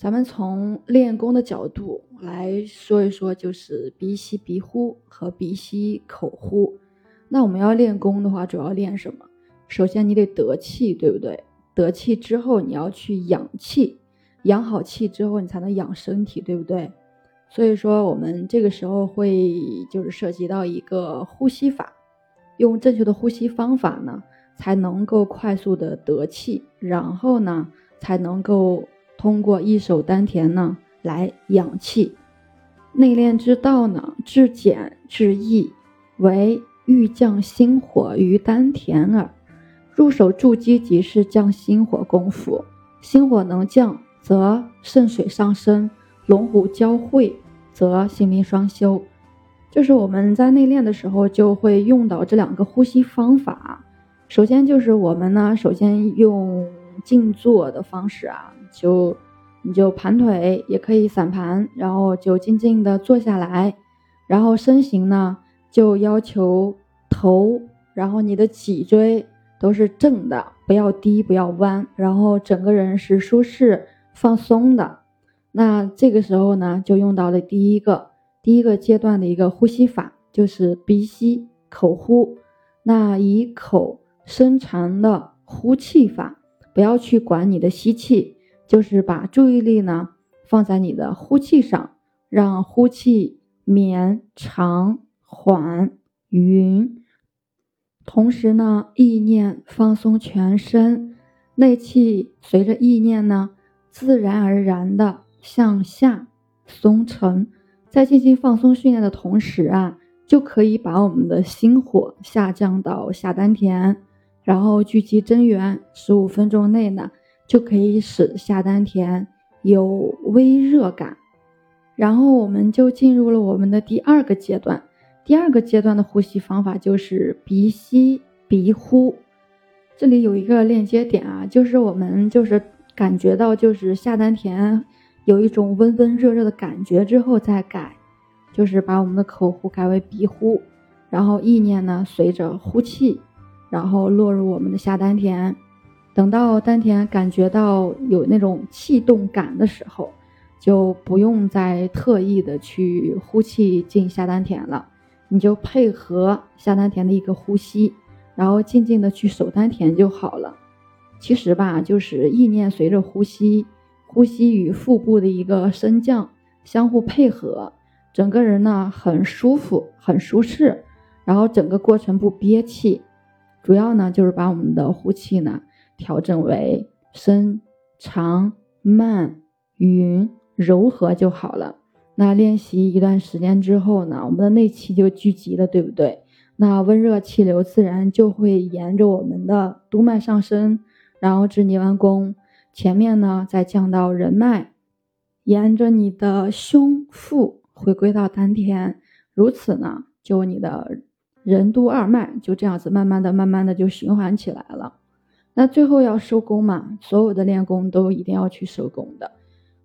咱们从练功的角度来说一说，就是鼻吸鼻呼和鼻吸口呼。那我们要练功的话，主要练什么？首先你得得气，对不对？得气之后，你要去养气，养好气之后，你才能养身体，对不对？所以说，我们这个时候会就是涉及到一个呼吸法，用正确的呼吸方法呢，才能够快速的得气，然后呢，才能够。通过一手丹田呢来养气，内练之道呢至简至易，为欲降心火于丹田耳。入手筑基即是降心火功夫，心火能降，则肾水上升；龙虎交汇，则性命双修。就是我们在内练的时候就会用到这两个呼吸方法。首先就是我们呢，首先用静坐的方式啊。就你就盘腿，也可以散盘，然后就静静的坐下来，然后身形呢就要求头，然后你的脊椎都是正的，不要低，不要弯，然后整个人是舒适放松的。那这个时候呢，就用到了第一个第一个阶段的一个呼吸法，就是鼻吸口呼。那以口深长的呼气法，不要去管你的吸气。就是把注意力呢放在你的呼气上，让呼气绵长缓匀，同时呢意念放松全身，内气随着意念呢自然而然的向下松沉。在进行放松训练的同时啊，就可以把我们的心火下降到下丹田，然后聚集真元，十五分钟内呢。就可以使下丹田有微热感，然后我们就进入了我们的第二个阶段。第二个阶段的呼吸方法就是鼻吸鼻呼。这里有一个链接点啊，就是我们就是感觉到就是下丹田有一种温温热热的感觉之后再改，就是把我们的口呼改为鼻呼，然后意念呢随着呼气，然后落入我们的下丹田。等到丹田感觉到有那种气动感的时候，就不用再特意的去呼气进下丹田了，你就配合下丹田的一个呼吸，然后静静的去守丹田就好了。其实吧，就是意念随着呼吸，呼吸与腹部的一个升降相互配合，整个人呢很舒服、很舒适，然后整个过程不憋气，主要呢就是把我们的呼气呢。调整为深、长、慢、匀、柔和就好了。那练习一段时间之后呢，我们的内气就聚集了，对不对？那温热气流自然就会沿着我们的督脉上升，然后至泥丸宫前面呢，再降到人脉，沿着你的胸腹回归到丹田。如此呢，就你的任督二脉就这样子慢慢的、慢慢的就循环起来了。那最后要收工嘛，所有的练功都一定要去收工的。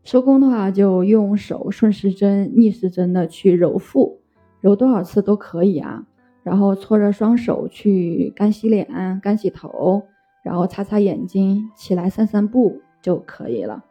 收工的话，就用手顺时针、逆时针的去揉腹，揉多少次都可以啊。然后搓着双手去干洗脸、干洗头，然后擦擦眼睛，起来散散步就可以了。